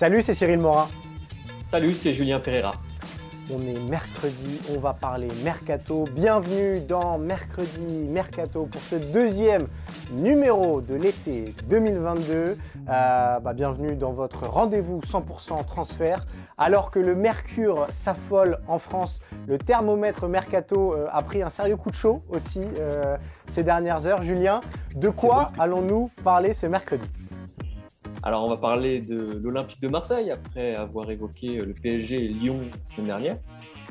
Salut, c'est Cyril Morin. Salut, c'est Julien Pereira. On est mercredi, on va parler mercato. Bienvenue dans Mercredi Mercato pour ce deuxième numéro de l'été 2022. Euh, bah, bienvenue dans votre rendez-vous 100% transfert. Alors que le mercure s'affole en France, le thermomètre mercato euh, a pris un sérieux coup de chaud aussi euh, ces dernières heures. Julien, de quoi allons-nous parler ce mercredi? Alors, on va parler de l'Olympique de Marseille après avoir évoqué le PSG et Lyon la semaine dernière.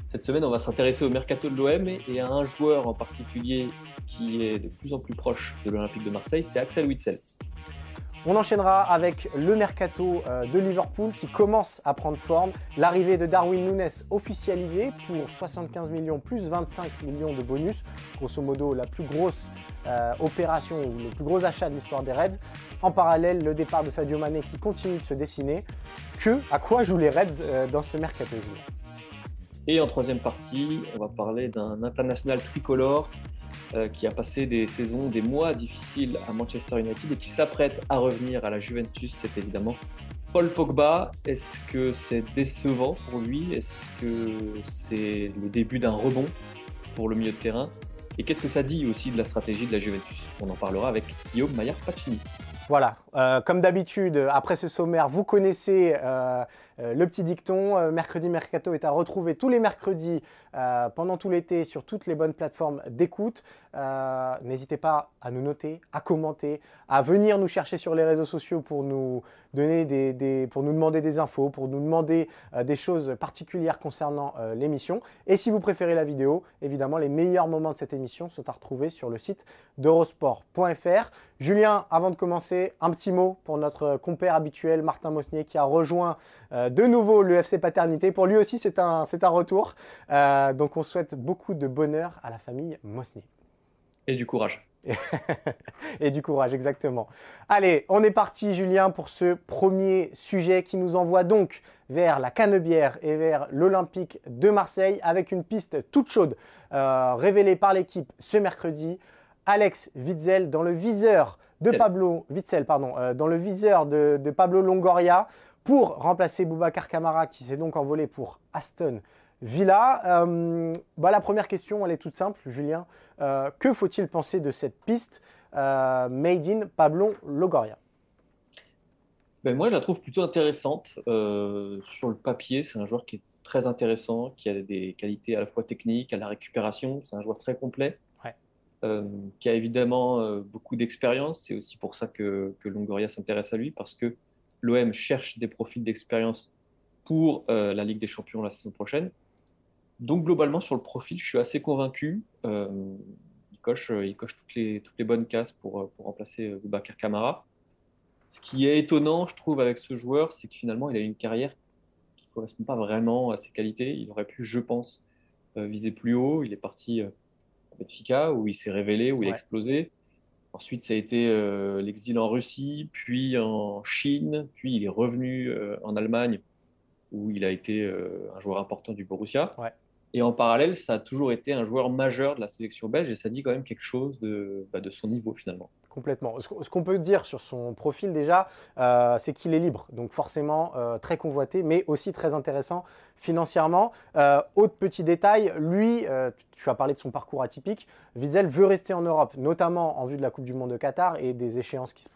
Cette semaine, on va s'intéresser au mercato de l'OM et à un joueur en particulier qui est de plus en plus proche de l'Olympique de Marseille, c'est Axel Witsel. On enchaînera avec le mercato euh, de Liverpool qui commence à prendre forme. L'arrivée de Darwin Nunes officialisée pour 75 millions plus 25 millions de bonus. Grosso modo, la plus grosse euh, opération ou le plus gros achat de l'histoire des Reds. En parallèle, le départ de Sadio Mané qui continue de se dessiner. Que, à quoi jouent les Reds euh, dans ce mercato Et en troisième partie, on va parler d'un international tricolore euh, qui a passé des saisons, des mois difficiles à Manchester United et qui s'apprête à revenir à la Juventus, c'est évidemment Paul Pogba. Est-ce que c'est décevant pour lui? Est-ce que c'est le début d'un rebond pour le milieu de terrain? Et qu'est-ce que ça dit aussi de la stratégie de la Juventus? On en parlera avec Guillaume Maillard-Pacini. Voilà, euh, comme d'habitude, après ce sommaire, vous connaissez euh, euh, le petit dicton. mercredi Mercato est à retrouver tous les mercredis pendant tout l'été sur toutes les bonnes plateformes d'écoute. N'hésitez pas à nous noter, à commenter, à venir nous chercher sur les réseaux sociaux pour nous donner des, pour nous demander des infos, pour nous demander des choses particulières concernant l'émission. Et si vous préférez la vidéo, évidemment, les meilleurs moments de cette émission sont à retrouver sur le site d'eurosport.fr. Julien, avant de commencer, un petit mot pour notre compère habituel, Martin Mosnier, qui a rejoint euh, de nouveau l'UFC Paternité. Pour lui aussi, c'est un, un, retour. Euh, donc, on souhaite beaucoup de bonheur à la famille Mosnier. Et du courage. et du courage, exactement. Allez, on est parti, Julien, pour ce premier sujet qui nous envoie donc vers la Canebière et vers l'Olympique de Marseille avec une piste toute chaude euh, révélée par l'équipe ce mercredi. Alex Witzel dans le viseur de Pablo Witzel, pardon, euh, dans le viseur de, Pablo Longoria pour remplacer Boubacar Camara qui s'est donc envolé pour Aston Villa. Euh, bah, la première question, elle est toute simple, Julien. Euh, que faut-il penser de cette piste made in Pablo Longoria? Ben Moi, je la trouve plutôt intéressante. sur le papier, c'est un joueur qui est très intéressant, qui a des qualités à la fois techniques, à la récupération. C'est un joueur très complet. Euh, qui a évidemment euh, beaucoup d'expérience. C'est aussi pour ça que, Longoria s'intéresse à lui, parce que l'OM cherche des profils d'expérience pour euh, la Ligue des Champions la saison prochaine. Donc globalement, sur le profil, je suis assez convaincu. il, coche, il coche toutes les, toutes les bonnes cases pour, pour remplacer Boubacar Kamara. Ce qui est étonnant, je trouve, avec ce joueur, c'est que finalement, il a une carrière qui ne correspond pas vraiment à ses qualités. Il aurait pu, je pense, viser plus haut. Il est parti Benfica, où il s'est révélé, où il a explosé. Ensuite, ça a été euh, l'exil en Russie, puis en Chine, puis il est revenu euh, en Allemagne, où il a été euh, un joueur important du Borussia. Et en parallèle, ça a toujours été un joueur majeur de la sélection belge, et ça dit quand même quelque chose de, bah, son niveau finalement. Complètement. Ce qu'on peut dire sur son profil déjà, euh, c'est qu'il est libre, donc forcément euh, très convoité, mais aussi très intéressant financièrement. Euh, autre petit détail, lui, tu as parlé de son parcours atypique, Witzel veut rester en Europe, notamment en vue de la Coupe du Monde de Qatar et des échéances qui,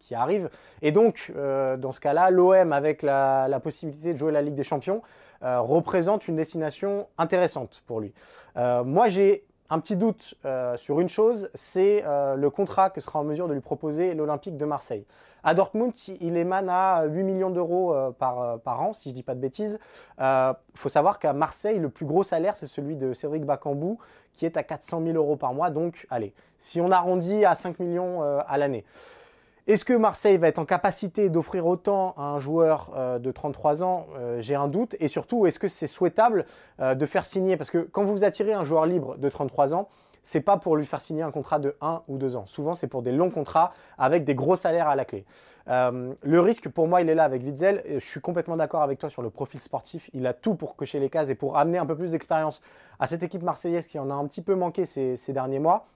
qui, arrivent. Et donc, dans ce cas-là, l'OM, avec la, la, possibilité de jouer la Ligue des Champions, représente une destination intéressante pour lui. moi, j'ai un petit doute euh, sur une chose, c'est euh, le contrat que sera en mesure de lui proposer l'Olympique de Marseille. À Dortmund, il émane à 8 millions d'euros euh, par, an, si je ne dis pas de bêtises. Il faut savoir qu'à Marseille, le plus gros salaire, c'est celui de Cédric Bakambu, qui est à 400 000 euros par mois. Donc, allez, si on arrondit à 5 millions à l'année. Est-ce que Marseille va être en capacité d'offrir autant à un joueur euh, de 33 ans? Euh, J'ai un doute. Et surtout, est-ce que c'est souhaitable euh, de faire signer? Parce que quand vous attirez un joueur libre de 33 ans, c'est pas pour lui faire signer un contrat de 1 ou 2 ans. Souvent, c'est pour des longs contrats avec des gros salaires à la clé. le risque, pour moi, il est là avec Witzel. Je suis complètement d'accord avec toi sur le profil sportif. Il a tout pour cocher les cases et pour amener un peu plus d'expérience à cette équipe marseillaise qui en a un petit peu manqué ces derniers mois.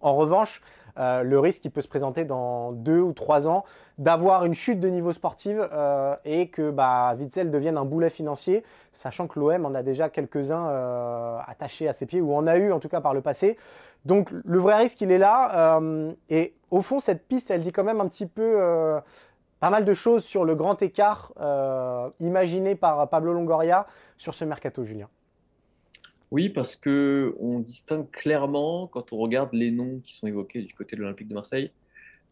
En revanche, euh, le risque qui peut se présenter dans deux ou trois ans d'avoir une chute de niveau sportif euh, et que bah, devienne un boulet financier, sachant que l'OM en a déjà quelques-uns euh, attachés à ses pieds, ou en a eu en tout cas par le passé. Donc le vrai risque, il est là. et au fond, cette piste, elle dit quand même un petit peu pas mal de choses sur le grand écart imaginé par Pablo Longoria sur ce mercato, Julien. Oui, parce que on distingue clairement, quand on regarde les noms qui sont évoqués du côté de l'Olympique de Marseille,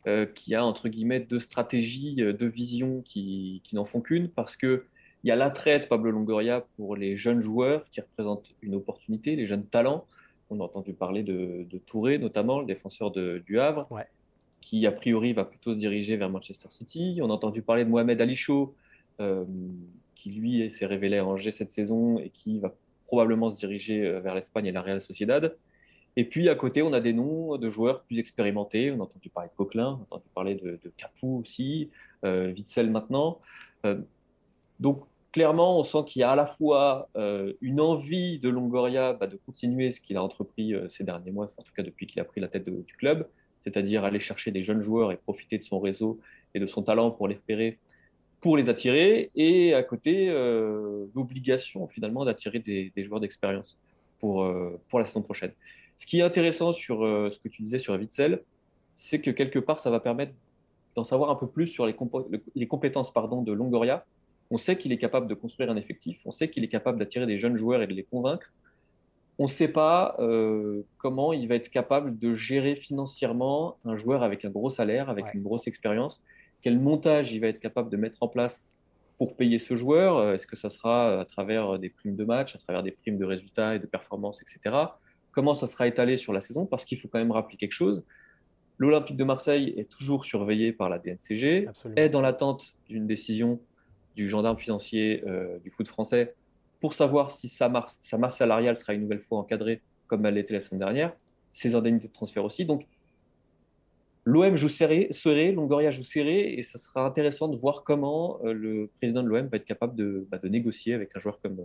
euh, qu'il y a entre guillemets deux stratégies, euh, deux visions qui, n'en font qu'une, parce que il y a l'attrait de Pablo Longoria pour les jeunes joueurs qui représentent une opportunité, les jeunes talents. On a entendu parler de, Touré, notamment, le défenseur du Havre, qui a priori va plutôt se diriger vers Manchester City. On a entendu parler de Mohamed Ali euh, qui lui s'est révélé à Angers cette saison et qui va probablement se diriger euh, vers l'Espagne et la Real Sociedad. Et puis à côté, on a des noms de joueurs plus expérimentés. On a entendu parler de Coquelin, on a entendu parler de, de Capou aussi, euh, maintenant. Euh, donc clairement, on sent qu'il y a à la fois euh, une envie de Longoria bah, de continuer ce qu'il a entrepris ces derniers mois, en tout cas depuis qu'il a pris la tête du club, c'est-à-dire aller chercher des jeunes joueurs et profiter de son réseau et de son talent pour les repérer pour les attirer et à côté euh, l'obligation finalement d'attirer des, joueurs d'expérience pour, euh, pour la saison prochaine. Ce qui est intéressant sur euh, ce que tu disais sur Witzel, c'est que quelque part ça va permettre d'en savoir un peu plus sur les, les compétences pardon, de Longoria. On sait qu'il est capable de construire un effectif, on sait qu'il est capable d'attirer des jeunes joueurs et de les convaincre. On ne sait pas comment il va être capable de gérer financièrement un joueur avec un gros salaire, avec une grosse expérience quel montage il va être capable de mettre en place pour payer ce joueur. Euh, est-ce que ça sera à travers des primes de match, à travers des primes de résultats et de performance, etc. Comment ça sera étalé sur la saison? Parce qu'il faut quand même rappeler quelque chose. L'Olympique de Marseille est toujours surveillé par la DNCG, est dans l'attente d'une décision du gendarme financier euh, du foot français pour savoir si sa masse, sa masse salariale sera une nouvelle fois encadrée comme elle l'était la semaine dernière, ses indemnités de transfert aussi. Donc L'OM joue serré, Longoria joue serré, et ça sera intéressant de voir comment euh, le président de l'OM va être capable de, bah, de, négocier avec un joueur comme,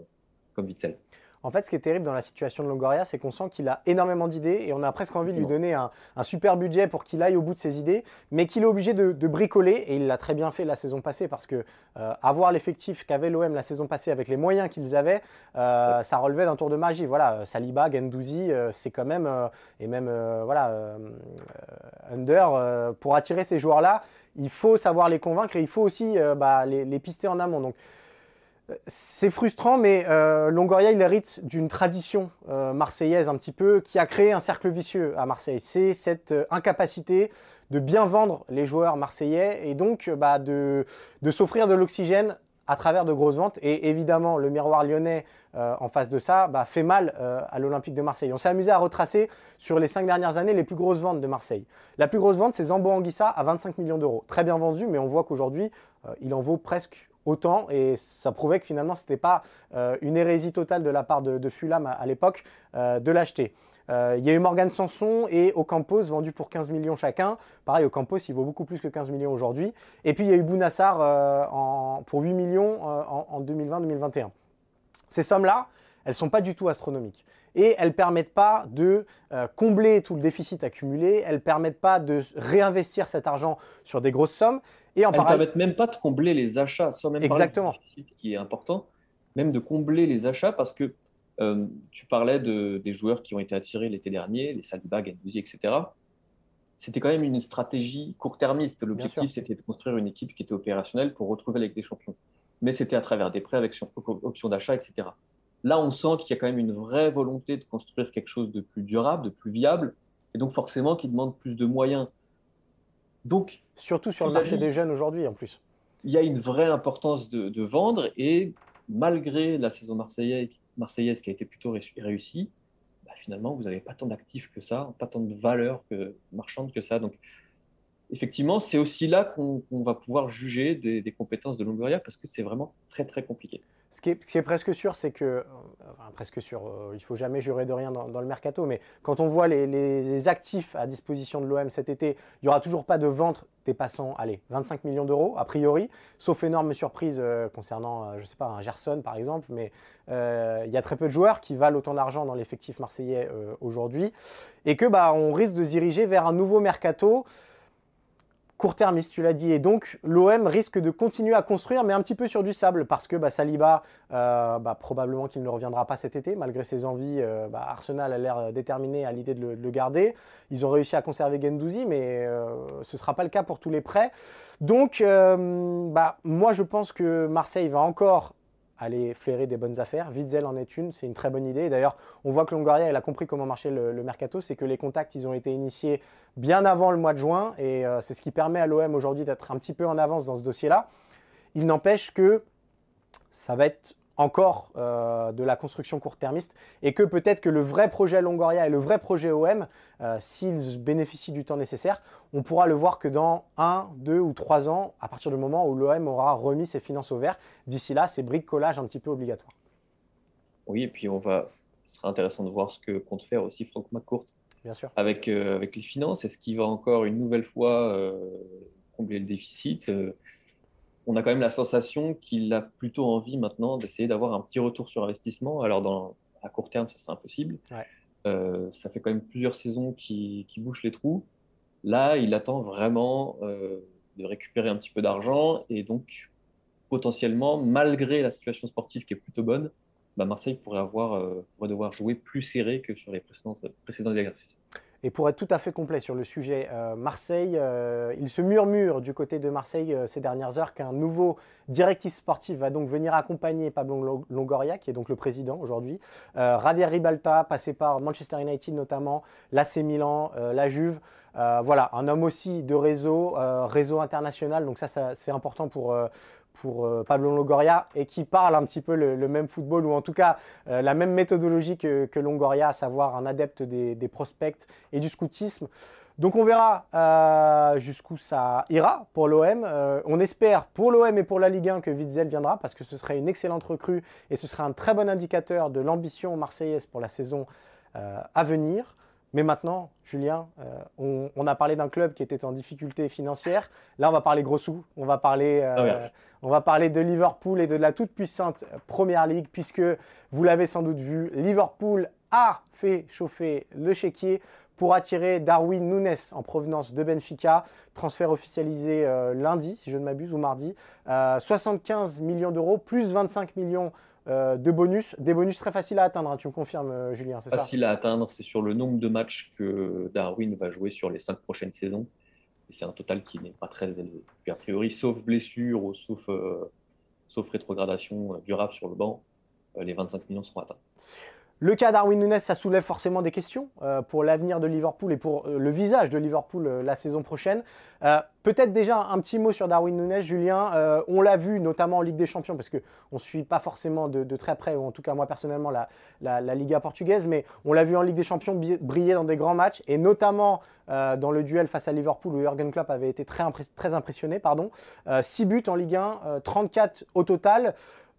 comme Witzel. En fait, ce qui est terrible dans la situation de Longoria, c'est qu'on sent qu'il a énormément d'idées et on a presque envie de lui donner un, super budget pour qu'il aille au bout de ses idées, mais qu'il est obligé de, bricoler et il l'a très bien fait la saison passée parce que euh, avoir l'effectif qu'avait l'OM la saison passée avec les moyens qu'ils avaient, euh, ça relevait d'un tour de magie. Voilà, Saliba, Gendouzi, euh, c'est quand même et même voilà Under pour attirer ces joueurs-là. Il faut savoir les convaincre et il faut aussi bah, les, les, pister en amont. Donc c'est frustrant, mais euh, Longoria, il hérite d'une tradition euh, marseillaise un petit peu qui a créé un cercle vicieux à Marseille. C'est cette euh, incapacité de bien vendre les joueurs marseillais et donc bah, de, s'offrir de l'oxygène à travers de grosses ventes. Et évidemment, le miroir lyonnais en face de ça bah, fait mal à l'Olympique de Marseille. On s'est amusé à retracer sur les cinq dernières années les plus grosses ventes de Marseille. La plus grosse vente, c'est Zambo Anguissa à 25 millions d'euros. Très bien vendu, mais on voit qu'aujourd'hui, il en vaut presque autant. Et ça prouvait que finalement, ce n'était pas euh, une hérésie totale de la part de, Fulham à, l'époque euh, de l'acheter. Euh, il y a eu Morgan Sanson et Ocampos vendus pour 15 millions chacun. Pareil, Ocampos, il vaut beaucoup plus que 15 millions aujourd'hui. Et puis il y a eu Bounassar pour 8 millions en, en 2020-2021. Ces sommes-là, elles ne sont pas du tout astronomiques. Et elles ne permettent pas de combler tout le déficit accumulé, elles ne permettent pas de réinvestir cet argent sur des grosses sommes. Et en Elles ne permettent même pas de combler les achats, sans même Exactement. parler qui est important, même de combler les achats parce que euh, tu parlais de, des joueurs qui ont été attirés l'été dernier, les Saliba, Gendouzi, etc. C'était quand même une stratégie court-termiste. L'objectif, c'était de construire une équipe qui était opérationnelle pour retrouver avec des champions. Mais c'était à travers des prêts avec option d'achat, etc. Là, on sent qu'il y a quand même une vraie volonté de construire quelque chose de plus durable, de plus viable, et donc forcément qui demande plus de moyens. Donc, Surtout sur le marché des jeunes aujourd'hui, en plus. Il y a une vraie importance de, vendre et malgré la saison marseillaise, marseillaise qui a été plutôt réussie, bah, finalement, vous n'avez pas tant d'actifs que ça, pas tant de valeur que, marchande que ça. Donc, effectivement, c'est aussi là qu'on va pouvoir juger des, compétences de Longoria parce que c'est vraiment très, très compliqué. Ce qui, est, presque sûr, c'est que, euh, presque sûr, euh, il faut jamais jurer de rien dans, le mercato, mais quand on voit les, actifs à disposition de l'OM cet été, il n'y aura toujours pas de vente dépassant, allez, 25 millions d'euros, a priori, sauf énorme surprise euh, concernant, je ne sais pas, un Gerson par exemple, mais il y a très peu de joueurs qui valent autant d'argent dans l'effectif marseillais aujourd'hui, et que bah, on risque de se diriger vers un nouveau mercato court-termiste, tu l'as dit. Et donc, l'OM risque de continuer à construire, mais un petit peu sur du sable, parce que bah, Saliba, euh, bah, probablement qu'il ne reviendra pas cet été, malgré ses envies. Euh, bah, Arsenal a l'air déterminé à l'idée de, le garder. Ils ont réussi à conserver Gendouzi, mais euh, ce ne sera pas le cas pour tous les prêts. Donc, moi, je pense que Marseille va encore aller flairer des bonnes affaires. Witzel en est une, c'est une très bonne idée. D'ailleurs, on voit que Longoria elle a compris comment marchait le, mercato, c'est que les contacts, ils ont été initiés bien avant le mois de juin, et euh, c'est ce qui permet à l'OM aujourd'hui d'être un petit peu en avance dans ce dossier-là. Il n'empêche que ça va être encore euh, de la construction court-termiste et que peut-être que le vrai projet Longoria et le vrai projet OM, euh, s'ils bénéficient du temps nécessaire, on pourra le voir que dans un, deux ou trois ans, à partir du moment où l'OM aura remis ses finances au vert. D'ici là, c'est bricolage un petit peu obligatoire. Oui, et puis on va, ce sera intéressant de voir ce que compte faire aussi Franck McCourt Bien sûr. Avec, euh, avec les finances. Est-ce qu'il va encore une nouvelle fois combler le déficit on a quand même la sensation qu'il a plutôt envie maintenant d'essayer d'avoir un petit retour sur investissement. Alors, dans, à court terme, ce sera impossible. Euh, ça fait quand même plusieurs saisons qui, qui bouchent les trous. Là, il attend vraiment euh, de récupérer un petit peu d'argent et donc potentiellement, malgré la situation sportive qui est plutôt bonne, bah, Marseille pourrait, avoir, euh, pourrait devoir jouer plus serré que sur les précédents, précédents exercices. Et pour être tout à fait complet sur le sujet euh, Marseille, euh, il se murmure du côté de Marseille euh, ces dernières heures qu'un nouveau directif sportif va donc venir accompagner Pablo Longoria, qui est donc le président aujourd'hui. Javier Ribalta, passé par Manchester United notamment, l'AC Milan, la Juve. voilà, un homme aussi de réseau, réseau international. Donc ça, ça c'est important pour pour euh, Pablo Longoria et qui parle un petit peu le, même football ou en tout cas euh, la même méthodologie que, Longoria, à savoir un adepte des, prospects et du scoutisme. Donc on verra euh, jusqu'où ça ira pour l'OM. on espère pour l'OM et pour la Ligue 1 que Witzel viendra parce que ce serait une excellente recrue et ce serait un très bon indicateur de l'ambition marseillaise pour la saison à venir. Mais maintenant, Julien, euh, on, a parlé d'un club qui était en difficulté financière. Là, on va parler gros sous. On va parler, euh, ah on va parler de Liverpool et de la toute puissante Première Ligue, puisque vous l'avez sans doute vu, Liverpool a fait chauffer le chéquier pour attirer Darwin Nunes en provenance de Benfica. Transfert officialisé euh, lundi, si je ne m'abuse, ou mardi. 75 millions d'euros, plus 25 millions euh, de bonus, des bonus très faciles à atteindre, hein, tu me confirmes, euh, Julien, Facile à atteindre, c'est sur le nombre de matchs que Darwin va jouer sur les cinq prochaines saisons. Et c'est un total qui n'est pas très élevé. a priori, sauf blessure ou sauf, euh, sauf rétrogradation durable sur le banc, les 25 millions seront atteints. Le cas Darwin Nunes, ça soulève forcément des questions euh, pour l'avenir de Liverpool et pour euh, le visage de Liverpool euh, la saison prochaine. Peut-être déjà un petit mot sur Darwin Nunes, Julien. on l'a vu notamment en Ligue des Champions, parce qu'on ne suit pas forcément de, très près, ou en tout cas moi personnellement, la, Liga portugaise, mais on l'a vu en Ligue des Champions briller dans des grands matchs, et notamment dans le duel face à Liverpool où Jurgen Klopp avait été très, très impressionné. Pardon. 6 buts en Ligue 1, 34 au total.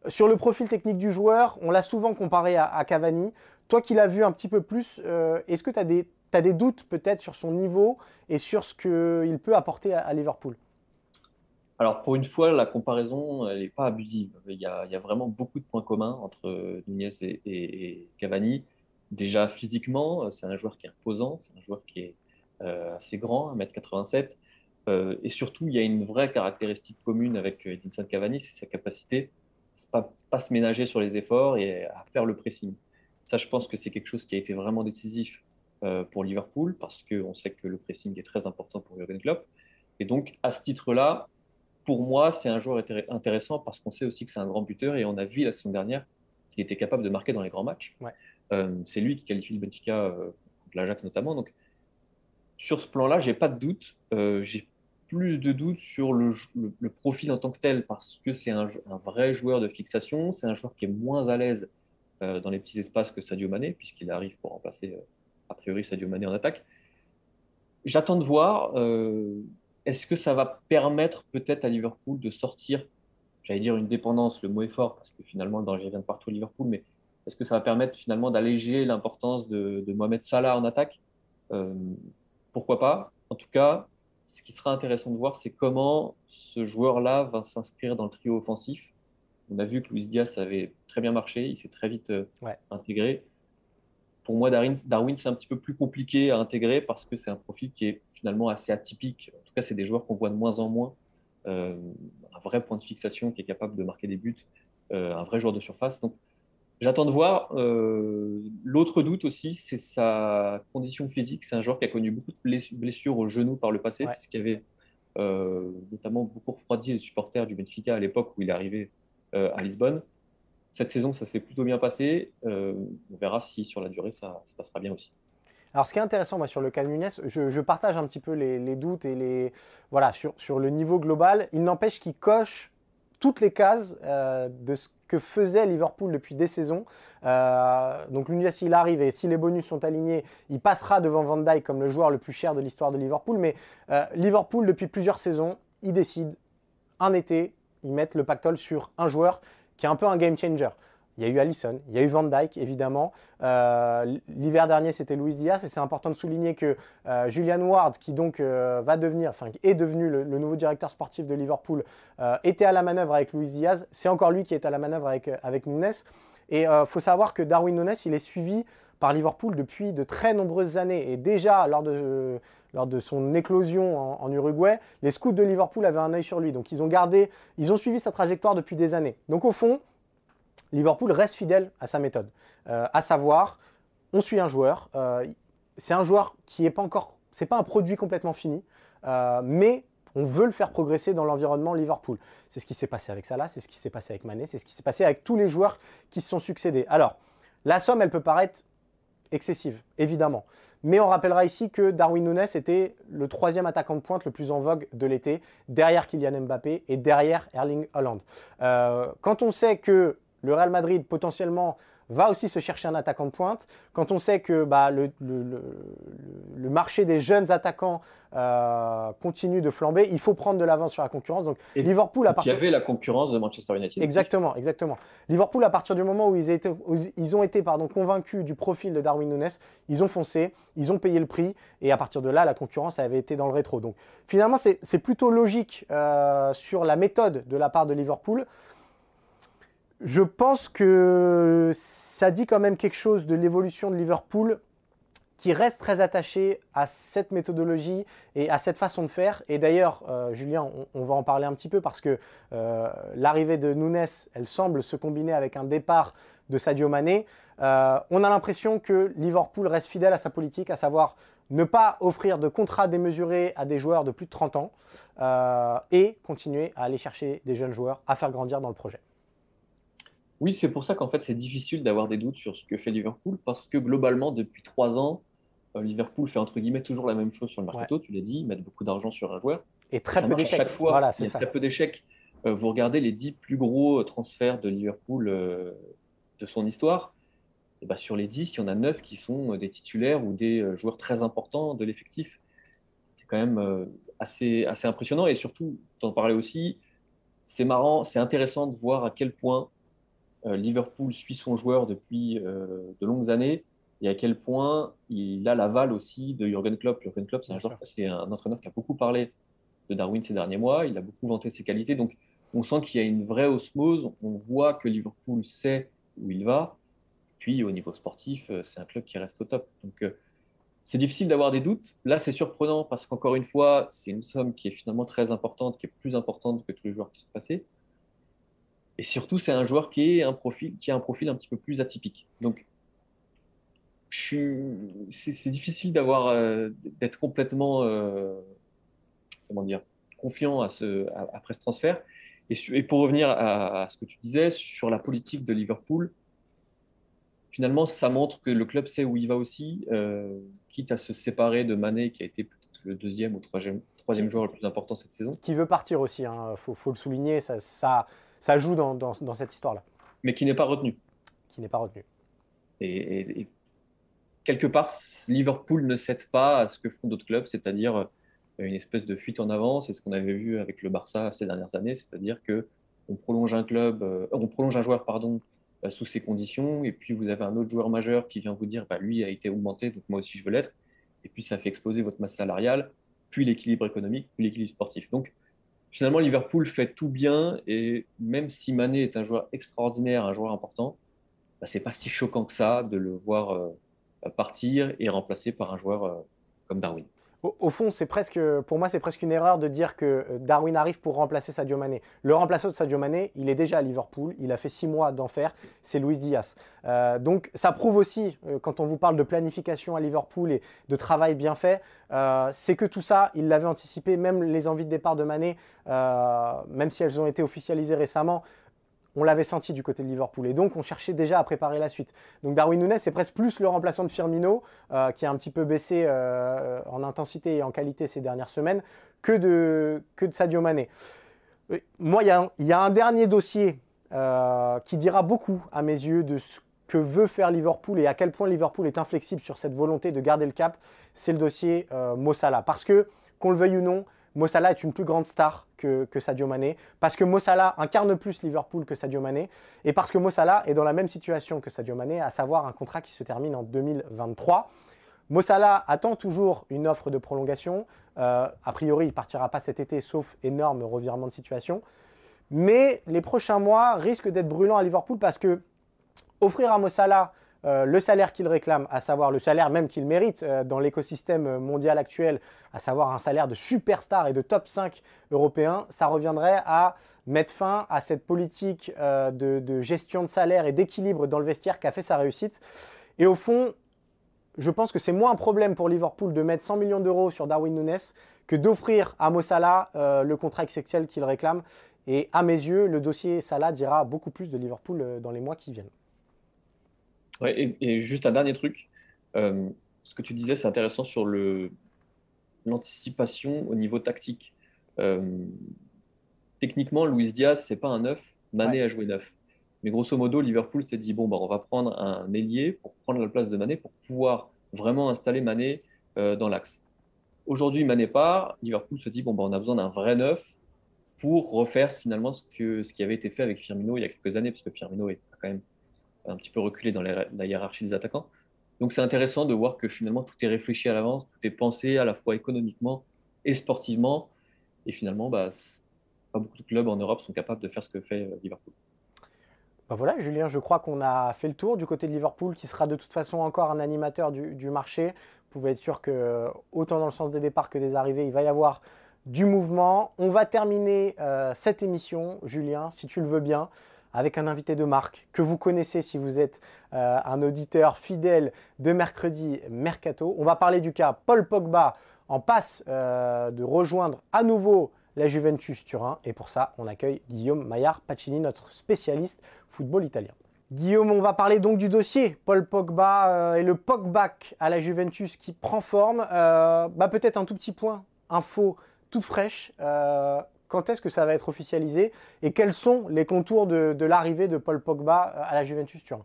Sur le profil technique du joueur, on l'a souvent comparé à, Cavani. Toi qui l'as vu un petit peu plus, euh, est-ce que tu as des, doutes peut-être sur son niveau et sur ce qu'il peut apporter à, Liverpool? Alors pour une fois, la comparaison, n'est pas abusive. Il y, a, vraiment beaucoup de points communs entre Nunez et, Cavani. Déjà physiquement, c'est un joueur qui est imposant, c'est un joueur qui est euh, assez grand, 1m87. Euh, et surtout, il y a une vraie caractéristique commune avec Edinson Cavani, c'est sa capacité pas, pas se ménager sur les efforts et à faire le pressing. Ça, je pense que c'est quelque chose qui a été vraiment décisif euh, pour Liverpool parce qu'on sait que le pressing est très important pour Jurgen Klopp. Et donc, à ce titre-là, pour moi, c'est un joueur intéressant parce qu'on sait aussi que c'est un grand buteur et on a vu la saison dernière qu'il était capable de marquer dans les grands matchs. Euh, c'est lui qui qualifie le Benfica euh, contre l'Ajax notamment. Donc, sur ce plan-là, j'ai pas de doute. j'ai plus de doutes sur le, profil en tant que tel, parce que c'est un, vrai joueur de fixation, c'est un joueur qui est moins à l'aise dans les petits espaces que Sadio Mané, puisqu'il arrive pour remplacer a priori Sadio Mané en attaque. J'attends de voir. Est-ce que ça va permettre peut-être à Liverpool de sortir, j'allais dire une dépendance, le mot est fort, parce que finalement le danger vient de partout à Liverpool, mais est-ce que ça va permettre finalement d'alléger l'importance de, Mohamed Salah en attaque? Pourquoi pas? En tout cas, ce qui sera intéressant de voir, c'est comment ce joueur-là va s'inscrire dans le trio offensif. On a vu que Luis Diaz avait très bien marché, il s'est très vite euh, intégré. Pour moi, Darwin, Darwin c'est un petit peu plus compliqué à intégrer parce que c'est un profil qui est finalement assez atypique. En tout cas, c'est des joueurs qu'on voit de moins en moins. Euh, un vrai point de fixation qui est capable de marquer des buts, euh, un vrai joueur de surface. Donc, J'attends de voir. Euh, l'autre doute aussi, c'est sa condition physique. C'est un joueur qui a connu beaucoup de blessures au genou par le passé. C'est ce qui avait euh, notamment beaucoup refroidi les supporters du Benfica à l'époque où il est arrivé euh, à Lisbonne. Cette saison, ça s'est plutôt bien passé. on verra si sur la durée, ça se passera bien aussi. Alors, ce qui est intéressant, moi, sur le cas Nunes, je, partage un petit peu les, doutes et les. Voilà, sur, sur le niveau global. Il n'empêche qu'il coche toutes les cases de ce que faisait Liverpool depuis des saisons. Euh, donc Nunez, il arrive et si les bonus sont alignés, il passera devant Van Dijk comme le joueur le plus cher de l'histoire de Liverpool. Mais euh, Liverpool, depuis plusieurs saisons, il décide un été, ils mettent le pactole sur un joueur qui est un peu un game changer. Il y a eu Allison, il y a eu Van Dyke, évidemment. Euh, l'hiver dernier, c'était Luis Diaz. Et c'est important de souligner que euh, Julian Ward, qui donc euh, va devenir, enfin, est devenu le, nouveau directeur sportif de Liverpool, était à la manœuvre avec Luis Diaz. C'est encore lui qui est à la manœuvre avec, avec Nunes. Et il faut savoir que Darwin Nunes, il est suivi par Liverpool depuis de très nombreuses années. Et déjà, lors de, lors de son éclosion en, en, Uruguay, les scouts de Liverpool avaient un œil sur lui. Donc ils ont gardé, ils ont suivi sa trajectoire depuis des années. Donc au fond, Liverpool reste fidèle à sa méthode, euh, à savoir, on suit un joueur. Euh, c'est un joueur qui n'est pas encore, c'est pas un produit complètement fini, euh, mais on veut le faire progresser dans l'environnement Liverpool. C'est ce qui s'est passé avec Salah, c'est ce qui s'est passé avec Mané, c'est ce qui s'est passé avec tous les joueurs qui se sont succédés. Alors, la somme, elle peut paraître excessive, évidemment. Mais on rappellera ici que Darwin Nunes était le troisième attaquant de pointe le plus en vogue de l'été, derrière Kylian Mbappé et derrière Erling Holland. quand on sait que le Real Madrid potentiellement va aussi se chercher un attaquant de pointe. Quand on sait que bah, le, marché des jeunes attaquants euh, continue de flamber, il faut prendre de l'avance sur la concurrence. Donc Liverpool à partir... Il y avait la concurrence de Manchester United. Exactement, exactement. Liverpool à partir du moment où ils, ils ont été pardon, convaincus du profil de Darwin Nunes, ils ont foncé, ils ont payé le prix et à partir de là, la concurrence avait été dans le rétro. Donc finalement, c'est plutôt logique euh, sur la méthode de la part de Liverpool. Je pense que ça dit quand même quelque chose de l'évolution de Liverpool qui reste très attaché à cette méthodologie et à cette façon de faire. Et d'ailleurs, euh, Julien, on, va en parler un petit peu parce que euh, l'arrivée de Nunes, elle semble se combiner avec un départ de Sadio Mané. Euh, on a l'impression que Liverpool reste fidèle à sa politique, à savoir ne pas offrir de contrats démesurés à des joueurs de plus de 30 ans et continuer à aller chercher des jeunes joueurs à faire grandir dans le projet. Oui, c'est pour ça qu'en fait, c'est difficile d'avoir des doutes sur ce que fait Liverpool, parce que globalement, depuis trois ans, euh, Liverpool fait entre guillemets toujours la même chose sur le mercato. Tu l'as dit, ils mettent beaucoup d'argent sur un joueur. Et très peu d'échecs. Chaque fois, voilà, il y a très peu d'échecs. Euh, vous regardez les dix plus gros euh, transferts de Liverpool de son histoire. Et bah, sur les dix, il y en a neuf qui sont des titulaires ou des joueurs très importants de l'effectif. C'est quand même assez, assez impressionnant. Et surtout, tu en parlais aussi, c'est marrant, c'est intéressant de voir à quel point Liverpool suit son joueur depuis euh, de longues années et à quel point il a l'aval aussi de Jürgen Klopp. Jürgen Klopp, c'est un, un entraîneur qui a beaucoup parlé de Darwin ces derniers mois, il a beaucoup vanté ses qualités, donc on sent qu'il y a une vraie osmose, on voit que Liverpool sait où il va, puis au niveau sportif, euh, c'est un club qui reste au top. Donc c'est difficile d'avoir des doutes. Là, c'est surprenant parce qu'encore une fois, c'est une somme qui est finalement très importante, qui est plus importante que tous les joueurs qui sont passés. Et surtout, c'est un joueur qui, est un profil, qui a un profil un petit peu plus atypique. Donc, c'est difficile d'avoir euh, d'être complètement euh, comment dire, confiant à ce, après ce transfert. Et, pour revenir à, ce que tu disais sur la politique de Liverpool, finalement, ça montre que le club sait où il va aussi, euh, quitte à se séparer de Mané, qui a été peut-être le deuxième ou troisième, troisième joueur le plus important cette saison. Qui veut partir aussi, il hein, faut, faut, le souligner. Ça, ça, ça joue dans, cette histoire-là. Mais qui n'est pas retenu. qui n'est pas retenu. Et, quelque part, Liverpool ne cède pas à ce que font d'autres clubs, c'est-à-dire une espèce de fuite en avant. C'est ce qu'on avait vu avec le Barça ces dernières années, c'est-à-dire que on prolonge un club, on prolonge un joueur, pardon, sous ces conditions, et puis vous avez un autre joueur majeur qui vient vous dire, bah, lui a été augmenté, donc moi aussi je veux l'être, et puis ça fait exploser votre masse salariale, puis l'équilibre économique, puis l'équilibre sportif. Donc finalement, Liverpool fait tout bien et même si Mané est un joueur extraordinaire, un joueur important, bah, c'est pas si choquant que ça de le voir euh, partir et remplacé par un joueur euh, comme Darwin. Au, fond, c'est presque, pour moi, c'est presque une erreur de dire que euh, Darwin arrive pour remplacer Sadio Mané. Le remplaçant de Sadio Mané, il est déjà à Liverpool, il a fait six mois d'enfer, c'est Luis Diaz. Euh, donc ça prouve aussi, euh, quand on vous parle de planification à Liverpool et de travail bien fait, c'est que tout ça, il l'avait anticipé, même les envies de départ de Mané, même si elles ont été officialisées récemment, on l'avait senti du côté de Liverpool. Et donc, on cherchait déjà à préparer la suite. Donc, Darwin Nunes, c'est presque plus le remplaçant de Firmino, euh, qui a un petit peu baissé euh, en intensité et en qualité ces dernières semaines, que de, que de Sadio Mané. Euh, moi, il y, a un dernier dossier qui dira beaucoup, à mes yeux, de ce que veut faire Liverpool et à quel point Liverpool est inflexible sur cette volonté de garder le cap. C'est le dossier Mossala. Parce que, qu'on le veuille ou non, Mossala est une plus grande star que, Sadio Mané, parce que Mossala incarne plus Liverpool que Sadio Mané, et parce que Mossala est dans la même situation que Sadio Mané, à savoir un contrat qui se termine en 2023. Mossala attend toujours une offre de prolongation. Euh, a priori, il ne partira pas cet été, sauf énorme revirement de situation. Mais les prochains mois risquent d'être brûlants à Liverpool parce que offrir à Mossala euh, le salaire qu'il réclame, à savoir le salaire même qu'il mérite euh, dans l'écosystème mondial actuel, à savoir un salaire de superstar et de top 5 européen, ça reviendrait à mettre fin à cette politique euh, de, gestion de salaire et d'équilibre dans le vestiaire qui a fait sa réussite. Et au fond, je pense que c'est moins un problème pour Liverpool de mettre 100 millions d'euros sur Darwin Nunes que d'offrir à Mossala le contrat XXL qu'il réclame. Et à mes yeux, le dossier Salah dira beaucoup plus de Liverpool dans les mois qui viennent. Ouais, et, juste un dernier truc. Euh, ce que tu disais, c'est intéressant sur l'anticipation au niveau tactique. Euh, techniquement, Luis Diaz, c'est pas un neuf. Mané a joué neuf. Mais grosso modo, Liverpool s'est dit bon, bah, on va prendre un ailier pour prendre la place de Mané pour pouvoir vraiment installer Mané euh, dans l'axe. Aujourd'hui, Mané part. Liverpool se dit bon, bah, on a besoin d'un vrai neuf pour refaire finalement ce, que, ce qui avait été fait avec Firmino il y a quelques années, parce que Firmino est quand même un petit peu reculé dans la hiérarchie des attaquants. Donc c'est intéressant de voir que finalement tout est réfléchi à l'avance, tout est pensé à la fois économiquement et sportivement. Et finalement, bah, pas beaucoup de clubs en Europe sont capables de faire ce que fait euh, Liverpool. Bah voilà, Julien, je crois qu'on a fait le tour du côté de Liverpool, qui sera de toute façon encore un animateur du, marché. Vous pouvez être sûr que, autant dans le sens des départs que des arrivées, il va y avoir du mouvement. On va terminer euh, cette émission, Julien, si tu le veux bien, avec un invité de marque que vous connaissez si vous êtes euh, un auditeur fidèle de mercredi Mercato. On va parler du cas Paul Pogba en passe euh, de rejoindre à nouveau la Juventus Turin. Et pour ça, on accueille Guillaume Maillard Pacini, notre spécialiste football italien. Guillaume, on va parler donc du dossier Paul Pogba euh, et le Pogback à la Juventus qui prend forme. bah Peut-être un tout petit point, info toute fraîche quand est-ce que ça va être officialisé et quels sont les contours de, l'arrivée de Paul Pogba euh, à la Juventus Turin?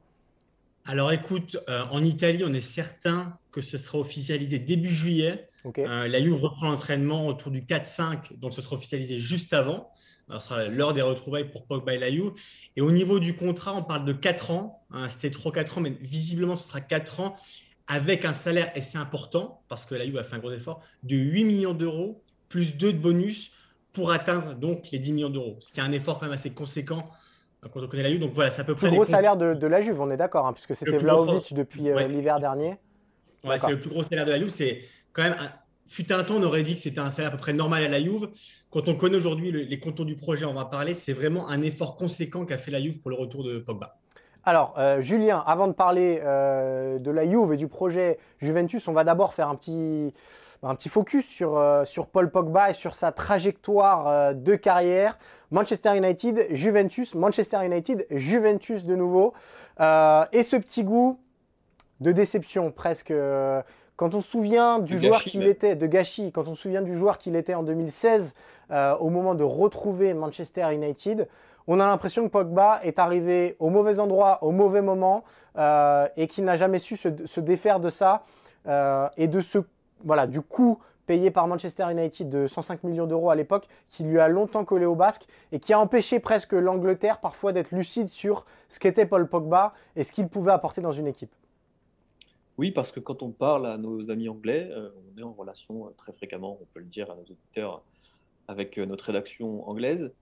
Alors écoute, euh, en Italie, on est certain que ce sera officialisé début juillet. Euh, la Juve reprend l'entraînement autour du 4-5, donc ce sera officialisé juste avant. ce sera l'heure des retrouvailles pour Pogba et la Juve. Et au niveau du contrat, on parle de 4 ans. Hein, c'était 3-4 ans, mais visiblement, ce sera 4 ans avec un salaire assez important, parce que la Juve a fait un gros effort, de 8 millions d'euros, plus 2 de bonus pour atteindre donc les 10 millions d'euros, ce qui est un effort quand même assez conséquent euh, quand on connaît la Juve. Donc voilà, ça peut près. Le gros salaire de, la Juve, on est d'accord, hein, puisque c'était Vlaovic depuis euh, l'hiver dernier. Ouais, c'est le plus gros salaire de la Juve. C'est quand même. Un... Fut un temps, on aurait dit que c'était un salaire à peu près normal à la Juve. Quand on connaît aujourd'hui les contours du projet, on va parler, c'est vraiment un effort conséquent qu'a fait la Juve pour le retour de Pogba. Alors, euh, Julien, avant de parler de la Juve et du projet Juventus, on va d'abord faire un petit, un petit focus sur, euh, sur Paul Pogba et sur sa trajectoire euh, de carrière. Manchester United, Juventus, Manchester United, Juventus de nouveau. Euh, et ce petit goût de déception presque Quand on se souvient du joueur qu'il était, de Gachi, quand on se souvient du joueur qu'il était en 2016, euh, au moment de retrouver Manchester United, on a l'impression que Pogba est arrivé au mauvais endroit, au mauvais moment, euh, et qu'il n'a jamais su se, défaire de ça euh, et de ce, voilà, du coup payé par Manchester United de 105 millions d'euros à l'époque, qui lui a longtemps collé au basque et qui a empêché presque l'Angleterre parfois d'être lucide sur ce qu'était Paul Pogba et ce qu'il pouvait apporter dans une équipe. Oui, parce que quand on parle à nos amis anglais, euh, on est en relation euh, très fréquemment, on peut le dire à nos auditeurs, avec euh, notre rédaction anglaise.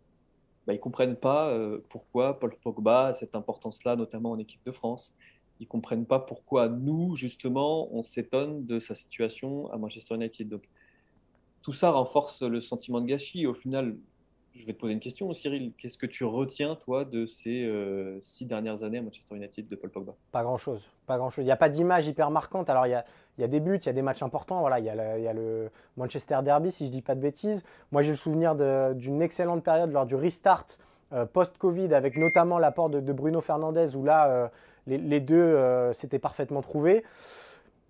Bah, ils ne comprennent pas pourquoi Paul Pogba a cette importance-là, notamment en équipe de France ils comprennent pas pourquoi nous, justement, on s'étonne de sa situation à Manchester United. Donc, tout ça renforce le sentiment de gâchis. Au final, je vais te poser une question, Cyril. Qu'est-ce que tu retiens, toi, de ces euh, six dernières années à Manchester United de Paul Pogba? Pas grand-chose. Pas grand-chose. Il n'y a pas d'image hyper marquante. Alors, il y, a, il y, a, des buts, il y a des matchs importants. Voilà, il, y a le, Manchester Derby, si je dis pas de bêtises. Moi, j'ai le souvenir d'une excellente période lors du restart post-Covid, avec notamment l'apport de, Bruno Fernandez, où là, euh, les, deux euh, s'étaient parfaitement trouvés.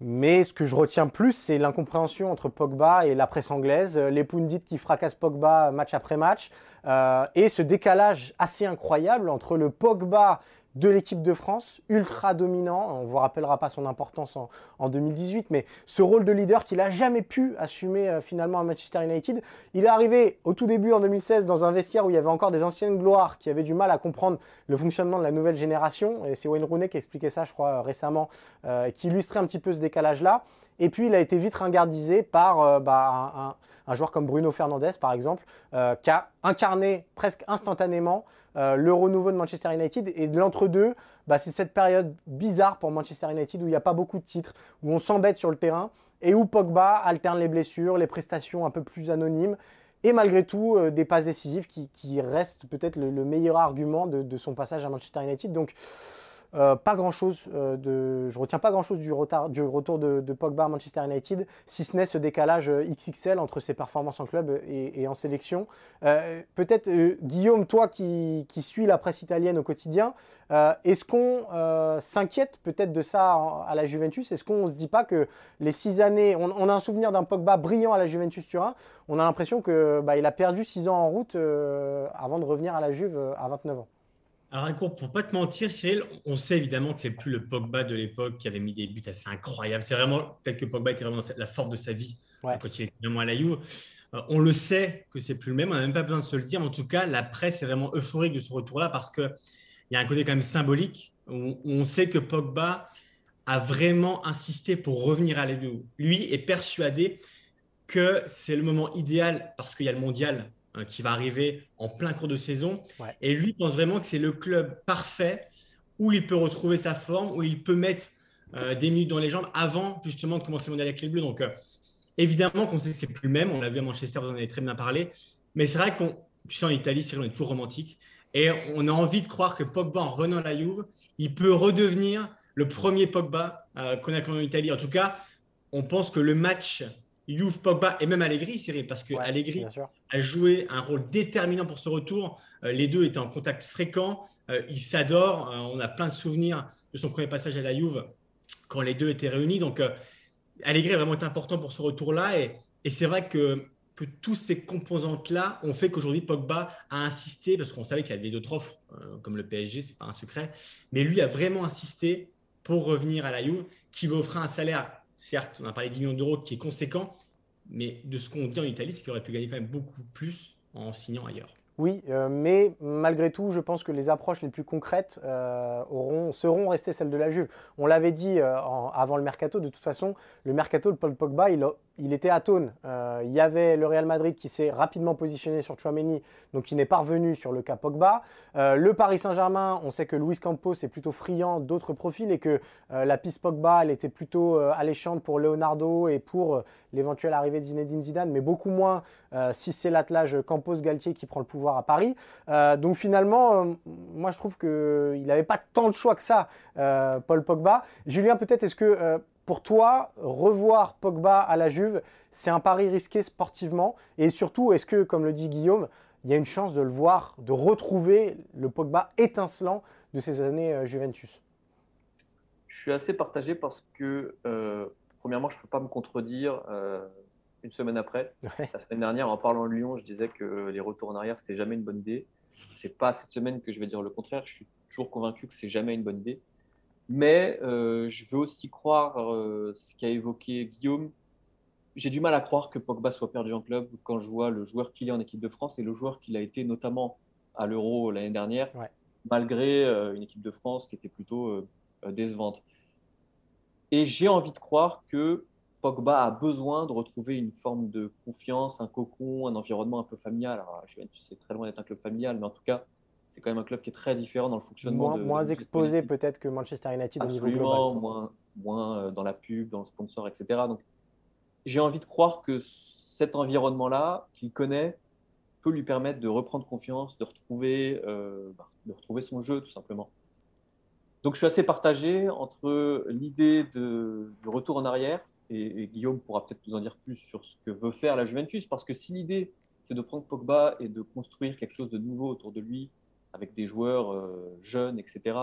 Mais ce que je retiens plus, c'est l'incompréhension entre Pogba et la presse anglaise, euh, les pundits qui fracassent Pogba match après match, euh, et ce décalage assez incroyable entre le Pogba de l'équipe de France, ultra dominant. On ne vous rappellera pas son importance en, 2018, mais ce rôle de leader qu'il n'a jamais pu assumer euh, finalement à Manchester United. Il est arrivé au tout début en 2016 dans un vestiaire où il y avait encore des anciennes gloires qui avaient du mal à comprendre le fonctionnement de la nouvelle génération. Et c'est Wayne Rooney qui expliquait ça, je crois, récemment, euh, qui illustrait un petit peu ce décalage-là. Et puis il a été vite ringardisé par euh, bah, un, joueur comme Bruno Fernandes, par exemple, qui a incarné presque instantanément euh, le renouveau de Manchester United. Et de l'entre-deux, bah, c'est cette période bizarre pour Manchester United où il n'y a pas beaucoup de titres, où on s'embête sur le terrain et où Pogba alterne les blessures, les prestations un peu plus anonymes. Et malgré tout, euh, des passes décisives qui, restent peut-être le, meilleur argument de, de, son passage à Manchester United. Donc, euh, pas grand chose euh, de, je retiens pas grand chose du, du retour de, Pogba à Manchester United, si ce n'est ce décalage euh, XXL entre ses performances en club et, en sélection. Peut-être Guillaume, toi qui, qui, suis la presse italienne au quotidien, est-ce qu'on s'inquiète peut-être de ça à la Juventus? Est-ce qu'on se dit pas que les six années, on, a un souvenir d'un Pogba brillant à la Juventus Turin, on a l'impression que bah, il a perdu six ans en route avant de revenir à la Juve à 29 ans? Alors, pour pour pas te mentir, Cyril, on sait évidemment que c'est plus le Pogba de l'époque qui avait mis des buts assez incroyables. C'est vraiment peut-être que Pogba était vraiment dans la forme de sa vie quand il était vraiment à la. Euh, on le sait que c'est plus le même. On n'a même pas besoin de se le dire. En tout cas, la presse est vraiment euphorique de ce retour-là parce qu'il y a un côté quand même symbolique où, on sait que Pogba a vraiment insisté pour revenir à la. Lui est persuadé que c'est le moment idéal parce qu'il y a le mondial Hein, qui va arriver en plein cours de saison. Et lui pense vraiment que c'est le club parfait où il peut retrouver sa forme, où il peut mettre euh, des minutes dans les jambes avant justement de commencer le mondial avec les Bleus. Donc euh, évidemment qu'on sait que c'est plus le même. On l'a vu à Manchester, vous en avez très bien parlé. Mais c'est vrai qu'on, tu sais, en Italie, c'est on est toujours romantique. Et on a envie de croire que Pogba, en revenant à la Juve, il peut redevenir le premier Pogba euh, qu'on a connu en Italie. En tout cas, on pense que le match Juve, Pogba et même Allegri, Cyril, parce que Allegri a joué un rôle déterminant pour ce retour. Euh, les deux étaient en contact fréquent, euh, ils s'adorent. Euh, on a plein de souvenirs de son premier passage à la Juve quand les deux étaient réunis. Donc, Allegri est vraiment important pour ce retour-là. Et, c'est vrai que, que tous ces composantes-là ont fait qu'aujourd'hui, Pogba a insisté, parce qu'on savait qu'il y avait d'autres offres, comme le PSG, c'est pas un secret, mais lui a vraiment insisté pour revenir à la Juve, qui lui offrait un salaire certes, on a parlé de 10 millions d'euros qui est conséquent, mais de ce qu'on dit en Italie, c'est qu'il aurait pu gagner quand même beaucoup plus en signant ailleurs. Oui, euh, mais malgré tout, je pense que les approches les plus concrètes euh, seront restées celles de la Juve. On l'avait dit euh, avant le mercato, de toute façon, le mercato de Paul Pogba, il, il était atone. Euh, il y avait le Real Madrid qui s'est rapidement positionné sur Chouameni, donc qui n'est pas revenu sur le cas Pogba. Euh, le Paris Saint-Germain, on sait que Luis Campos est plutôt friand d'autres profils et que euh, la piste Pogba, elle était plutôt alléchante pour Leonardo et pour l'éventuelle arrivée de Zinedine Zidane, mais beaucoup moins si c'est l'attelage Campos-Galtier qui prend le pouvoir à Paris. donc finalement, moi je trouve qu'il n'avait pas tant de choix que ça, Paul Pogba. Julien, peut-être est-ce que pour toi, revoir Pogba à la Juve, c'est un pari risqué sportivement Et surtout, est-ce que, comme le dit Guillaume, il y a une chance de le voir, de retrouver le Pogba étincelant de ces années euh, Juventus? Je suis assez partagé parce que, euh, premièrement, je ne peux pas me contredire une semaine après. La semaine dernière, en parlant de Lyon, je disais que les retours en arrière, c'était jamais une bonne idée. C'est pas cette semaine que je vais dire le contraire. Je suis toujours convaincu que c'est jamais une bonne idée. Mais euh, je veux aussi croire euh, ce qu'a évoqué Guillaume. J'ai du mal à croire que Pogba soit perdu en club quand je vois le joueur qu'il est en équipe de France et le joueur qu'il a été notamment à l'Euro l'année dernière, malgré euh, une équipe de France qui était plutôt décevante. Et j'ai envie de croire que Pogba a besoin de retrouver une forme de confiance, un cocon, un environnement un peu familial. Alors, Juventus, c'est très loin d'être un club familial, mais en tout cas, c'est quand même un club qui est très différent dans le fonctionnement. Moins, exposé peut-être que Manchester United au niveau global. Moins, moins euh, dans la pub, dans le sponsor, etc. Donc, j'ai envie de croire que cet environnement-là, qu'il connaît, peut lui permettre de reprendre confiance, de retrouver, euh, bah, de retrouver son jeu, tout simplement. Donc, je suis assez partagé entre l'idée du retour en arrière, et, Guillaume pourra peut-être nous en dire plus sur ce que veut faire la Juventus, parce que si l'idée, c'est de prendre Pogba et de construire quelque chose de nouveau autour de lui, avec des joueurs euh, jeunes, etc.,